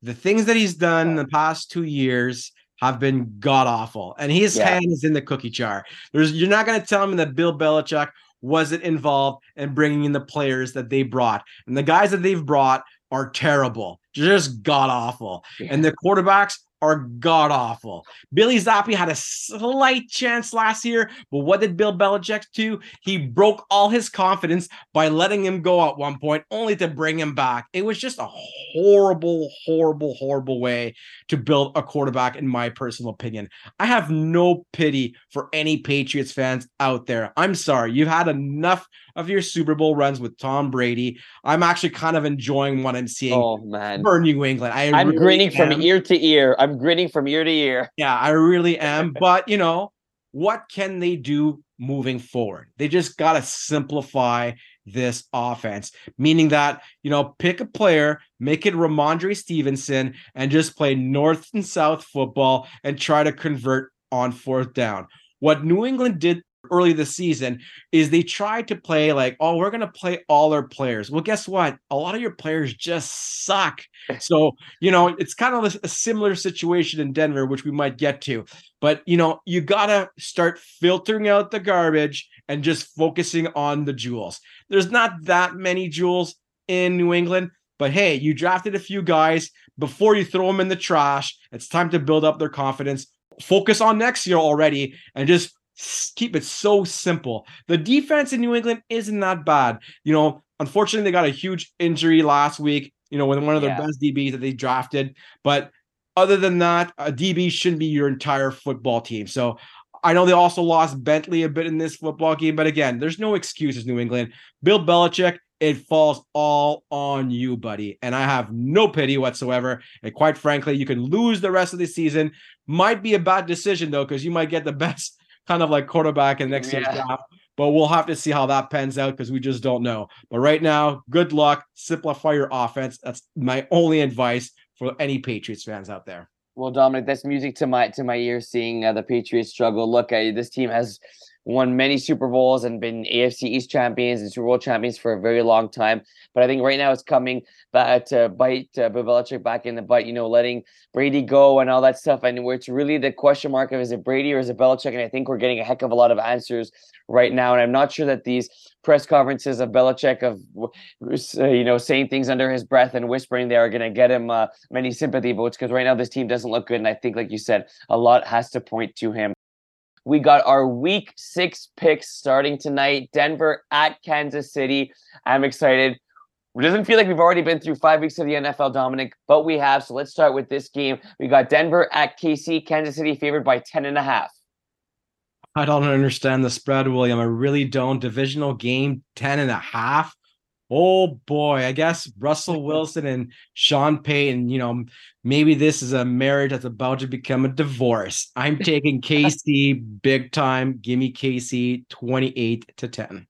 the things that he's done in the past two years have been god awful, and his yeah. hand is in the cookie jar. There's you're not going to tell him that Bill Belichick wasn't involved in bringing in the players that they brought, and the guys that they've brought are terrible, just god awful, yeah. and the quarterbacks are god awful. Bailey Zappe had a slight chance last year, but what did Bill Belichick do? He broke all his confidence by letting him go at one point, only to bring him back. It was just a horrible, horrible, horrible way to build a quarterback, in my personal opinion. I have no pity for any Patriots fans out there. I'm sorry, you've had enough of your Super Bowl runs with Tom Brady. I'm actually kind of enjoying what I'm seeing oh, man. for New England. I am really grinning am. from ear to ear. I'm grinning from ear to ear. Yeah, I really am. but you know, what can they do moving forward? They just gotta simplify this offense, meaning that you know, pick a player, make it Rhamondre Stevenson, and just play north and south football and try to convert on fourth down. What New England did early this season is they tried to play like, oh, we're going to play all our players. Well, guess what? A lot of your players just suck. So, you know, it's kind of a, a similar situation in Denver, which we might get to. But, you know, you got to start filtering out the garbage and just focusing on the jewels. There's not that many jewels in New England, but hey, you drafted a few guys before you throw them in the trash. It's time to build up their confidence. Focus on next year already and just keep it so simple. The defense in New England isn't that bad. You know, unfortunately, they got a huge injury last week, you know, with one of their yeah. best DBs that they drafted. But other than that, a DB shouldn't be your entire football team. So I know they also lost Bentley a bit in this football game, but again, there's no excuses, New England. Bill Belichick, it falls all on you, buddy. And I have no pity whatsoever. And quite frankly, you can lose the rest of the season. Might be a bad decision, though, because you might get the best kind of like quarterback in next yeah. year's draft. But we'll have to see how that pans out because we just don't know. But right now, good luck. Simplify your offense. That's my only advice for any Patriots fans out there. Well, Dominic, that's music to my to my ears. Seeing uh, the Patriots struggle. Look, uh, this team has won many Super Bowls and been AFC East champions and Super Bowl champions for a very long time. But I think right now it's coming back to bite uh, Bill Belichick back in the butt, you know, letting Brady go and all that stuff. And where it's really the question mark of is it Brady or is it Belichick? And I think we're getting a heck of a lot of answers right now. And I'm not sure that these press conferences of Belichick of uh, you know saying things under his breath and whispering they are going to get him uh, many sympathy votes because right now this team doesn't look good. And I think, like you said, a lot has to point to him. We got our week six picks starting tonight. Denver at Kansas City. I'm excited. It doesn't feel like we've already been through five weeks of the NFL, Dominic, but we have. So let's start with this game. We got Denver at KC, Kansas City favored by 10 and a half. I don't understand the spread, William. I really don't. Divisional game, 10 and a half. Oh boy, I guess Russell Wilson and Sean Payton, you know, maybe this is a marriage that's about to become a divorce. I'm taking KC big time. Give me KC 28 to 10.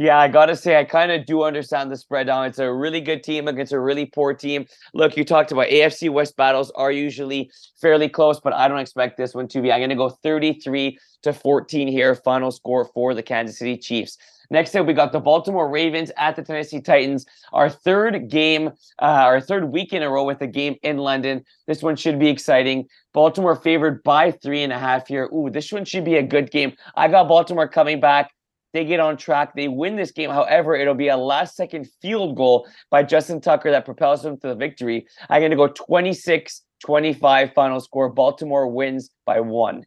Yeah, I gotta say, I kind of do understand the spread down. It's a really good team against a really poor team. Look, you talked about AFC West battles are usually fairly close, but I don't expect this one to be. I'm gonna go 33 to 14 here. Final score for the Kansas City Chiefs. Next up, we got the Baltimore Ravens at the Tennessee Titans. Our third game, uh, our third week in a row with a game in London. This one should be exciting. Baltimore favored by three and a half here. Ooh, this one should be a good game. I got Baltimore coming back. They get on track. They win this game. However, it'll be a last second field goal by Justin Tucker that propels them to the victory. I'm going to go 26 25 final score. Baltimore wins by one.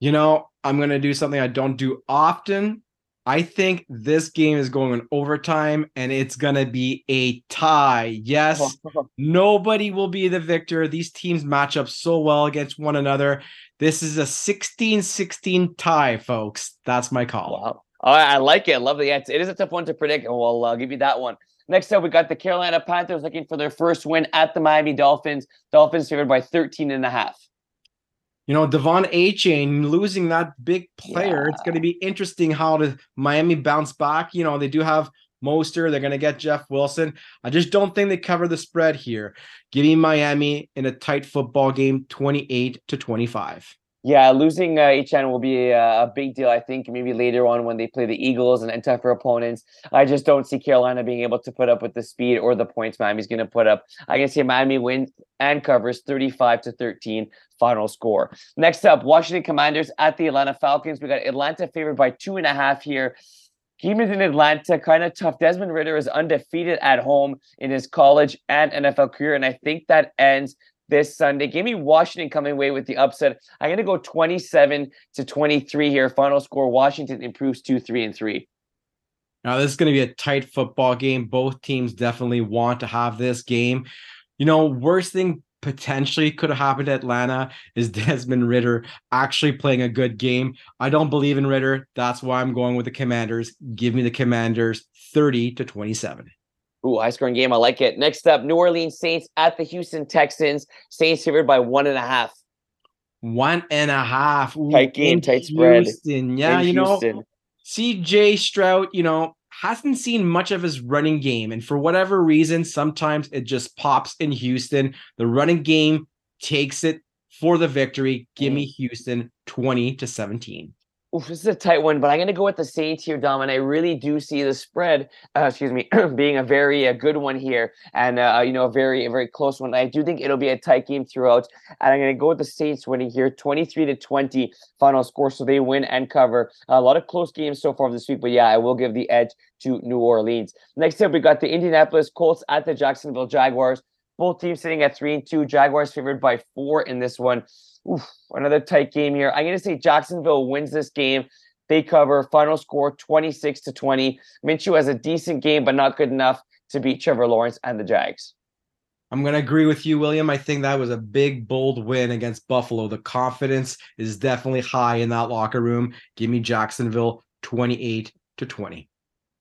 You know, I'm going to do something I don't do often, I think this game is going in overtime and it's going to be a tie. Yes, nobody will be the victor. These teams match up so well against one another. This is a 16 16 tie, folks. That's my call. Wow. All right, I like it. I love the answer. It is a tough one to predict, and I'll uh, give you that one. Next up, we got the Carolina Panthers looking for their first win at the Miami Dolphins. Dolphins favored by 13 and a half you know, De'Von Achane losing that big player. Yeah. It's going to be interesting how the Miami bounce back. You know, they do have Mostert. They're going to get Jeff Wilson. I just don't think they cover the spread here. Give me Miami in a tight football game, 28 to 25. Yeah, losing uh, Achane will be a, a, big deal. I think maybe later on when they play the Eagles and, and tougher opponents. I just don't see Carolina being able to put up with the speed or the points Miami's going to put up. I can see Miami wins and covers 35 to 13 final score. Next up, Washington Commanders at the Atlanta Falcons. We got Atlanta favored by two and a half here. Game is in Atlanta, kind of tough. Desmond Ridder is undefeated at home in his college and NFL career, and I think that ends this Sunday. Give me Washington coming away with the upset. I'm going to go 27 to 23 here. Final score Washington improves 2 3 and 3. Now, this is going to be a tight football game. Both teams definitely want to have this game. You know, worst thing potentially could have happened to Atlanta is Desmond Ridder actually playing a good game. I don't believe in Ridder. That's why I'm going with the Commanders. Give me the Commanders 30 to 27. Ooh, high scoring game. I like it. Next up, New Orleans Saints at the Houston Texans. Saints favored by one and a half. One and a half. Ooh, tight game, tight spread. Houston. Yeah, in you Houston. know, CJ Stroud, you know, hasn't seen much of his running game. And for whatever reason, sometimes it just pops in Houston. The running game takes it for the victory. Give me mm. Houston 20 to 17. Oof, this is a tight one, but I'm going to go with the Saints here, Dom. And I really do see the spread, uh, excuse me, being a very a good one here, and uh, you know a very a very close one. I do think it'll be a tight game throughout, and I'm going to go with the Saints winning here, 23 to 20 final score, so they win and cover. A lot of close games so far this week, but yeah, I will give the edge to New Orleans. Next up, we got the Indianapolis Colts at the Jacksonville Jaguars. Both teams sitting at three and two. Jaguars favored by four in this one. Oof, another tight game here. I'm going to say Jacksonville wins this game. They cover final score 26 to 20. Minshew has a decent game, but not good enough to beat Trevor Lawrence and the Jags. I'm going to agree with you, William. I think that was a big, bold win against Buffalo. The confidence is definitely high in that locker room. Give me Jacksonville 28 to 20.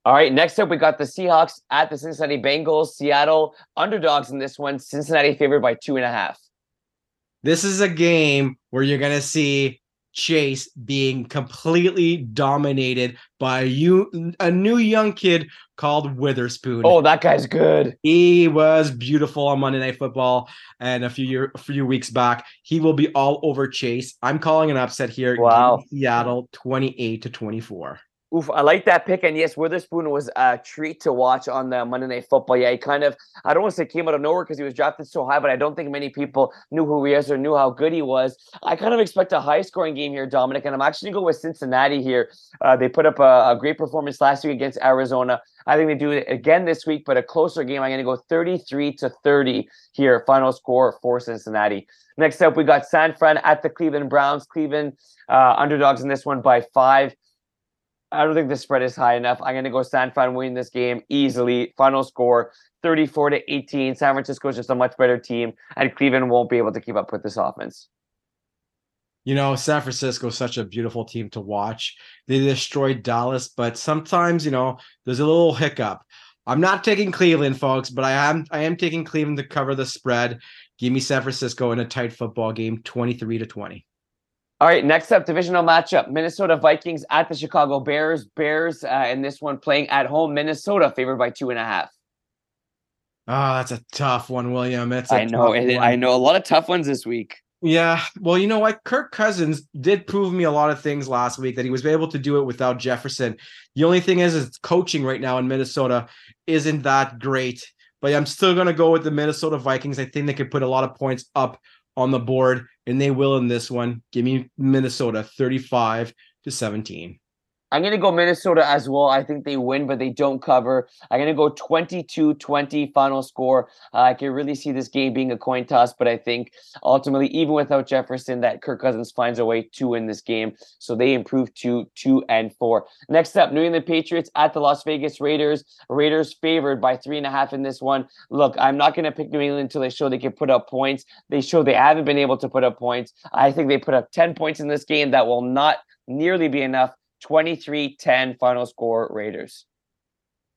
All right, next up, we got the Seahawks at the Cincinnati Bengals. Seattle underdogs in this one. Cincinnati favored by two and a half. This is a game where you're going to see Chase being completely dominated by you a new young kid called Witherspoon. Oh, that guy's good. He was beautiful on Monday Night Football and a few year a few weeks back. He will be all over Chase. I'm calling an upset here. Wow. Seattle 28 to 24. Oof, I like that pick. And yes, Witherspoon was a treat to watch on the Monday Night Football. Yeah, he kind of, I don't want to say came out of nowhere because he was drafted so high, but I don't think many people knew who he is or knew how good he was. I kind of expect a high scoring game here, Dominic, and I'm actually going to go with Cincinnati here. Uh, they put up a, a, great performance last week against Arizona. I think they do it again this week, but a closer game. I'm going to go 33 to 30 here, final score for Cincinnati. Next up, we got San Fran at the Cleveland Browns. Cleveland uh, underdogs in this one by five. I don't think the spread is high enough. I'm going to go San Fran winning this game easily. Final score 34 to 18. San Francisco is just a much better team, and Cleveland won't be able to keep up with this offense. You know, San Francisco is such a beautiful team to watch. They destroyed Dallas, but sometimes, you know, there's a little hiccup. I'm not taking Cleveland, folks, but I am I am taking Cleveland to cover the spread. Give me San Francisco in a tight football game, 23 to 20. All right, next up, divisional matchup: Minnesota Vikings at the Chicago Bears. Bears uh, in this one playing at home. Minnesota favored by two and a half. Oh, that's a tough one, William. It's I know. It, I know a lot of tough ones this week. Yeah, well, you know what? Kirk Cousins did prove me a lot of things last week that he was able to do it without Jefferson. The only thing is, is coaching right now in Minnesota isn't that great. But I'm still going to go with the Minnesota Vikings. I think they could put a lot of points up on the board, and they will in this one. Give me Minnesota 35 to 17. I'm going to go Minnesota as well. I think they win, but they don't cover. I'm going to go 22 20 final score. Uh, I can really see this game being a coin toss, but I think ultimately, even without Jefferson, that Kirk Cousins finds a way to win this game. So they improve to two and four. Next up, New England Patriots at the Las Vegas Raiders. Raiders favored by three and a half in this one. Look, I'm not going to pick New England until they show they can put up points. They show they haven't been able to put up points. I think they put up 10 points in this game. That will not nearly be enough 23-10 final score Raiders.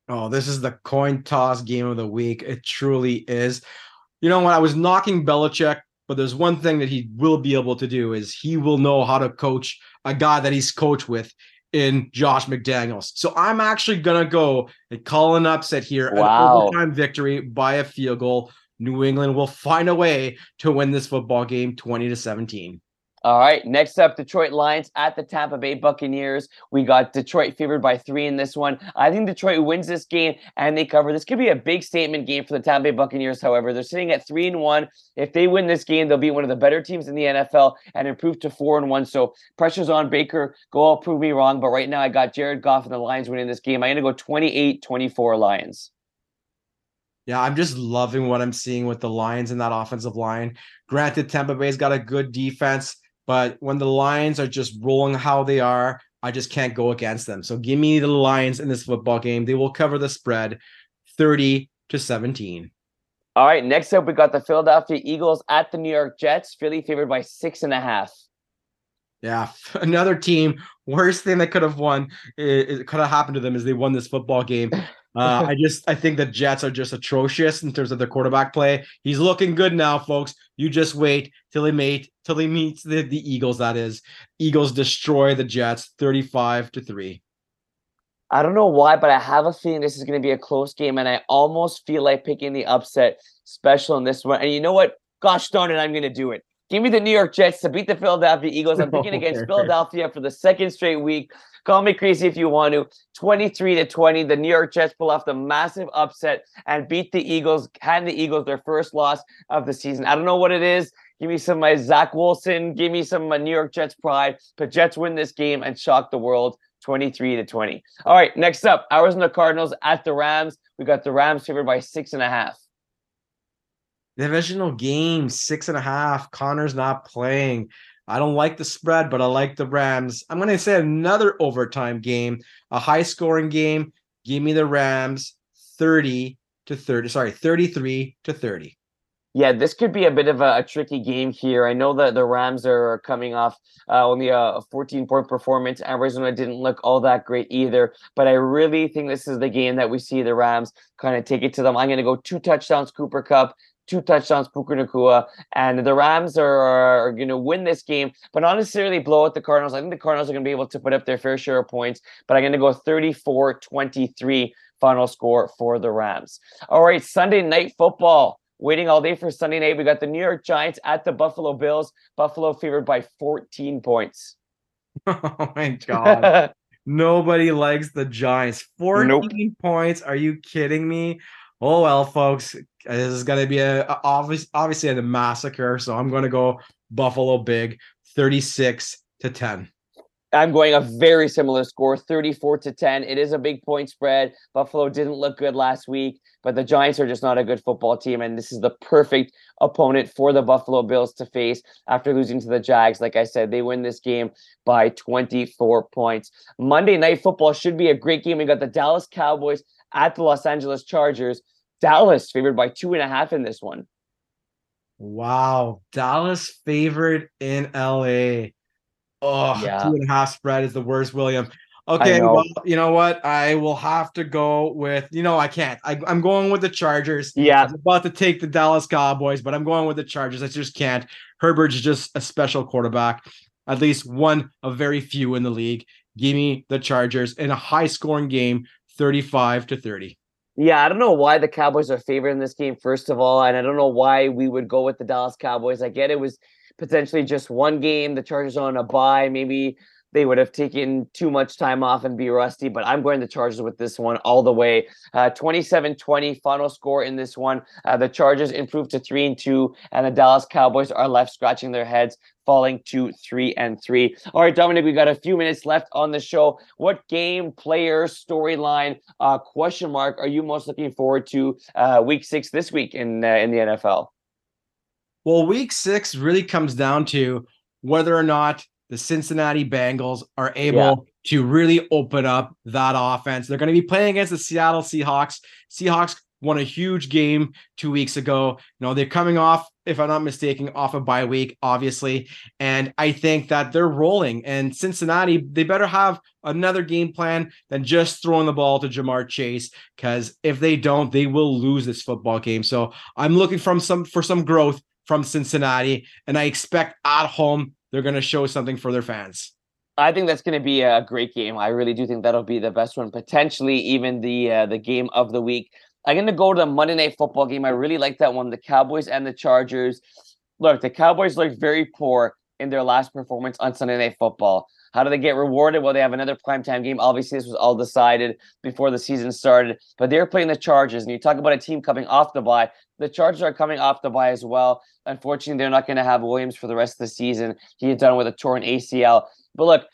Oh, this is the coin toss game of the week. It truly is. You know what? I was knocking Belichick, but there's one thing that he will be able to do is he will know how to coach a guy that he's coached with in Josh McDaniels. So I'm actually gonna go and call an upset here. Wow. An overtime victory by a field goal. New England will find a way to win this football game 20 to 17. All right. Next up, Detroit Lions at the Tampa Bay Buccaneers. We got Detroit favored by three in this one. I think Detroit wins this game and they cover. This could be a big statement game for the Tampa Bay Buccaneers. However, they're sitting at three and one. If they win this game, they'll be one of the better teams in the NFL and improve to four and one. So pressure's on Baker. Go all prove me wrong. But right now, I got Jared Goff and the Lions winning this game. I'm going to go 28 24 Lions. Yeah, I'm just loving what I'm seeing with the Lions in that offensive line. Granted, Tampa Bay's got a good defense. But when the Lions are just rolling how they are, I just can't go against them. So give me the Lions in this football game. They will cover the spread 30 to 17. All right. Next up, we got the Philadelphia Eagles at the New York Jets. Philly favored by six and a half. Yeah, another team. Worst thing that could have won, it, it could have happened to them is they won this football game. Uh, I just I think the Jets are just atrocious in terms of their quarterback play. He's looking good now, folks. You just wait till he mate till he meets the, the Eagles. That is, Eagles destroy the Jets, thirty-five to three. I don't know why, but I have a feeling this is going to be a close game, and I almost feel like picking the upset special in this one. And you know what? Gosh darn it, I'm going to do it. Give me the New York Jets to beat the Philadelphia Eagles. I'm picking against Philadelphia for the second straight week. Call me crazy if you want to. 23 to 20. The New York Jets pull off the massive upset and beat the Eagles, hand the Eagles their first loss of the season. I don't know what it is. Give me some my Zach Wilson. Give me some my New York Jets pride. But Jets win this game and shock the world 23 to 20. All right, next up, ours and the Cardinals at the Rams. We got the Rams favored by six and a half. Divisional game, six and a half. Conner's not playing. I don't like the spread, but I like the Rams. I'm going to say another overtime game, a high scoring game. Give me the Rams 30 to 30. Sorry, 33 to 30. Yeah, this could be a bit of a, a tricky game here. I know that the Rams are coming off uh, only a 14 point performance. Arizona didn't look all that great either, but I really think this is the game that we see the Rams kind of take it to them. I'm going to go two touchdowns, Cooper Kupp, two touchdowns, Puka Nacua, and the Rams are, are going to win this game, but not necessarily blow out the Cardinals. I think the Cardinals are going to be able to put up their fair share of points, but I'm going to go 34 23 final score for the Rams. All right, Sunday night football. Waiting all day for Sunday night. We got the New York Giants at the Buffalo Bills. Buffalo favored by 14 points. Oh my God. Nobody likes the Giants. 14 nope. points. Are you kidding me? Oh well, folks, this is going to be a, a obvious, obviously a massacre. So I'm going to go Buffalo big, 36 to 10. I'm going a very similar score, 34 to 10. It is a big point spread. Buffalo didn't look good last week, but the Giants are just not a good football team. And this is the perfect opponent for the Buffalo Bills to face after losing to the Jags. Like I said, they win this game by 24 points. Monday Night Football should be a great game. We got the Dallas Cowboys at the Los Angeles Chargers. Dallas favored by two and a half in this one. Wow. Dallas favored in LA. Oh, yeah. two and a half spread is the worst, William. Okay, well, you know what? I will have to go with, you know, I can't. I, am going with the Chargers. Yeah. I'm about to take the Dallas Cowboys, but I'm going with the Chargers. I just can't. Herbert's just a special quarterback, at least one of very few in the league. Give me the Chargers in a high scoring game, 35 to 30. Yeah, I don't know why the Cowboys are favored in this game, first of all. And I don't know why we would go with the Dallas Cowboys. I get it was potentially just one game. The Chargers on a bye. Maybe they would have taken too much time off and be rusty. But I'm going to Chargers with this one all the way. Uh, 27-20 final score in this one. Uh, the Chargers improved to three and two, and the Dallas Cowboys are left scratching their heads, falling to three and three. All right, Dominic, we got a few minutes left on the show. What game, player, storyline, uh, question mark are you most looking forward to uh, week six this week in uh, in the NFL? Well, week six really comes down to whether or not the Cincinnati Bengals are able yeah. to really open up that offense. They're going to be playing against the Seattle Seahawks. Seahawks won a huge game two weeks ago. You know, they're coming off, if I'm not mistaken, off a bye week, obviously. And I think that they're rolling. And Cincinnati, they better have another game plan than just throwing the ball to Ja'Marr Chase. Because if they don't, they will lose this football game. So I'm looking from some for some growth from Cincinnati. And I expect at home they're going to show something for their fans. I think that's going to be a great game. I really do think that'll be the best one, potentially even the uh, the game of the week. I'm going to go to the Monday Night Football game. I really like that one. The Cowboys and the Chargers. Look, the Cowboys looked very poor in their last performance on Sunday Night Football. How do they get rewarded? Well, they have another primetime game. Obviously, this was all decided before the season started, but they're playing the Chargers. And you talk about a team coming off the bye. The Chargers are coming off the bye as well. Unfortunately, they're not going to have Williams for the rest of the season. He is done with a torn ACL. But look,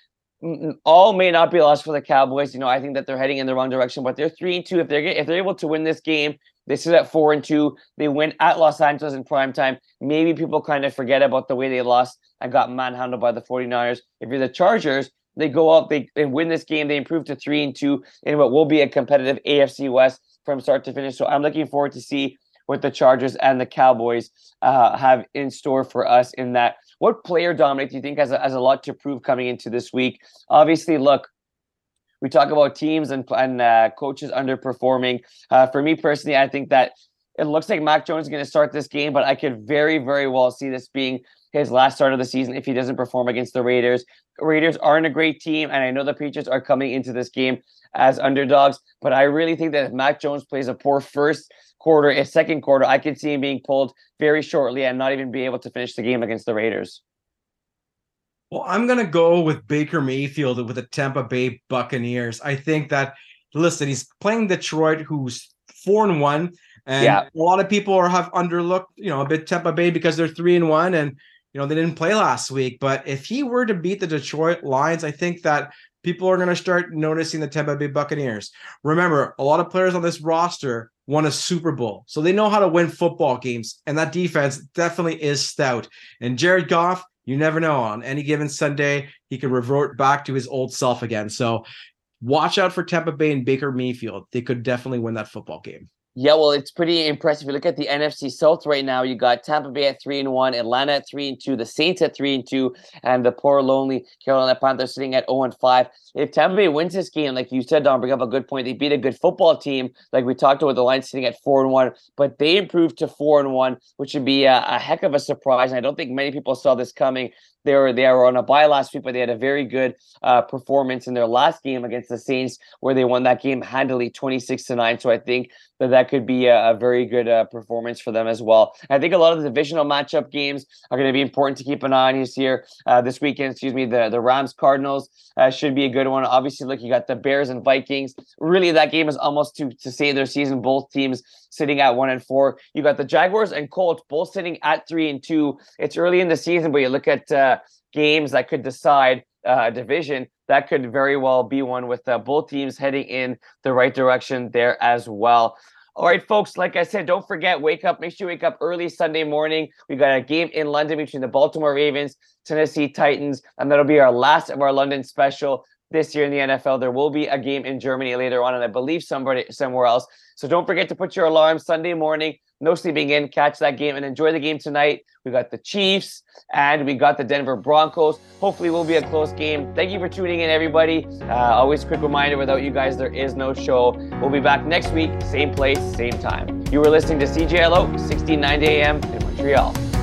all may not be lost for the Cowboys. You know, I think that they're heading in the wrong direction, but they're three and two. If they're if they're able to win this game, they sit at four and two. They win at Los Angeles in prime time. Maybe people kind of forget about the way they lost and got manhandled by the 49ers. If you're the Chargers, they go up, they, they win this game, they improve to three and two in what will be a competitive AFC West from start to finish. So I'm looking forward to see what the Chargers and the Cowboys uh, have in store for us in that. What player, Dominic, do you think has a, has a lot to prove coming into this week? Obviously, look, we talk about teams and, and uh, coaches underperforming. Uh, for me personally, I think that it looks like Mac Jones is going to start this game, but I could very, very well see this being his last start of the season if he doesn't perform against the Raiders. Raiders aren't a great team, and I know the Patriots are coming into this game as underdogs, but I really think that if Mac Jones plays a poor first quarter, a second quarter, I could see him being pulled very shortly and not even be able to finish the game against the Raiders. Well, I'm going to go with Baker Mayfield with the Tampa Bay Buccaneers. I think that, listen, he's playing Detroit, who's four and one. And yeah. a lot of people are have underlooked, you know, a bit Tampa Bay because they're three and one and you know they didn't play last week. But if he were to beat the Detroit Lions, I think that people are going to start noticing the Tampa Bay Buccaneers. Remember, a lot of players on this roster won a Super Bowl, so they know how to win football games, and that defense definitely is stout. And Jared Goff, you never know on any given Sunday he could revert back to his old self again. So watch out for Tampa Bay and Baker Mayfield. They could definitely win that football game. Yeah, well, it's pretty impressive. If You look at the NFC South right now. You got Tampa Bay at three and one, Atlanta at three and two, the Saints at three and two, and the poor lonely Carolina Panthers sitting at zero and five. If Tampa Bay wins this game, like you said, Don, bring up a good point. They beat a good football team, like we talked about. The line sitting at four and one, but they improved to four and one, which would be a, a heck of a surprise. And I don't think many people saw this coming. They were they were on a bye last week, but they had a very good uh, performance in their last game against the Saints, where they won that game handily, twenty six to nine. So I think that that could be a, a very good uh, performance for them as well. I think a lot of the divisional matchup games are going to be important to keep an eye on this year, uh, this weekend. Excuse me, the the Rams Cardinals uh, should be a good one. Obviously, look, you got the Bears and Vikings. Really, that game is almost to to save their season. Both teams sitting at one and four. You got the Jaguars and Colts both sitting at three and two. It's early in the season, but you look at uh, games that could decide uh, a division. That could very well be one with uh, both teams heading in the right direction there as well. All right, folks, like I said, don't forget, wake up. Make sure you wake up early Sunday morning. We've got a game in London between the Baltimore Ravens, Tennessee Titans, and that'll be our last of our London special this year in the NFL. There will be a game in Germany later on, and I believe somebody somewhere else. So don't forget to put your alarm Sunday morning. No sleeping in. Catch that game and enjoy the game tonight. We got the Chiefs and we got the Denver Broncos. Hopefully, will be a close game. Thank you for tuning in, everybody. Uh, always quick reminder: without you guys, there is no show. We'll be back next week, same place, same time. You were listening to CJLO 1690 AM in Montreal.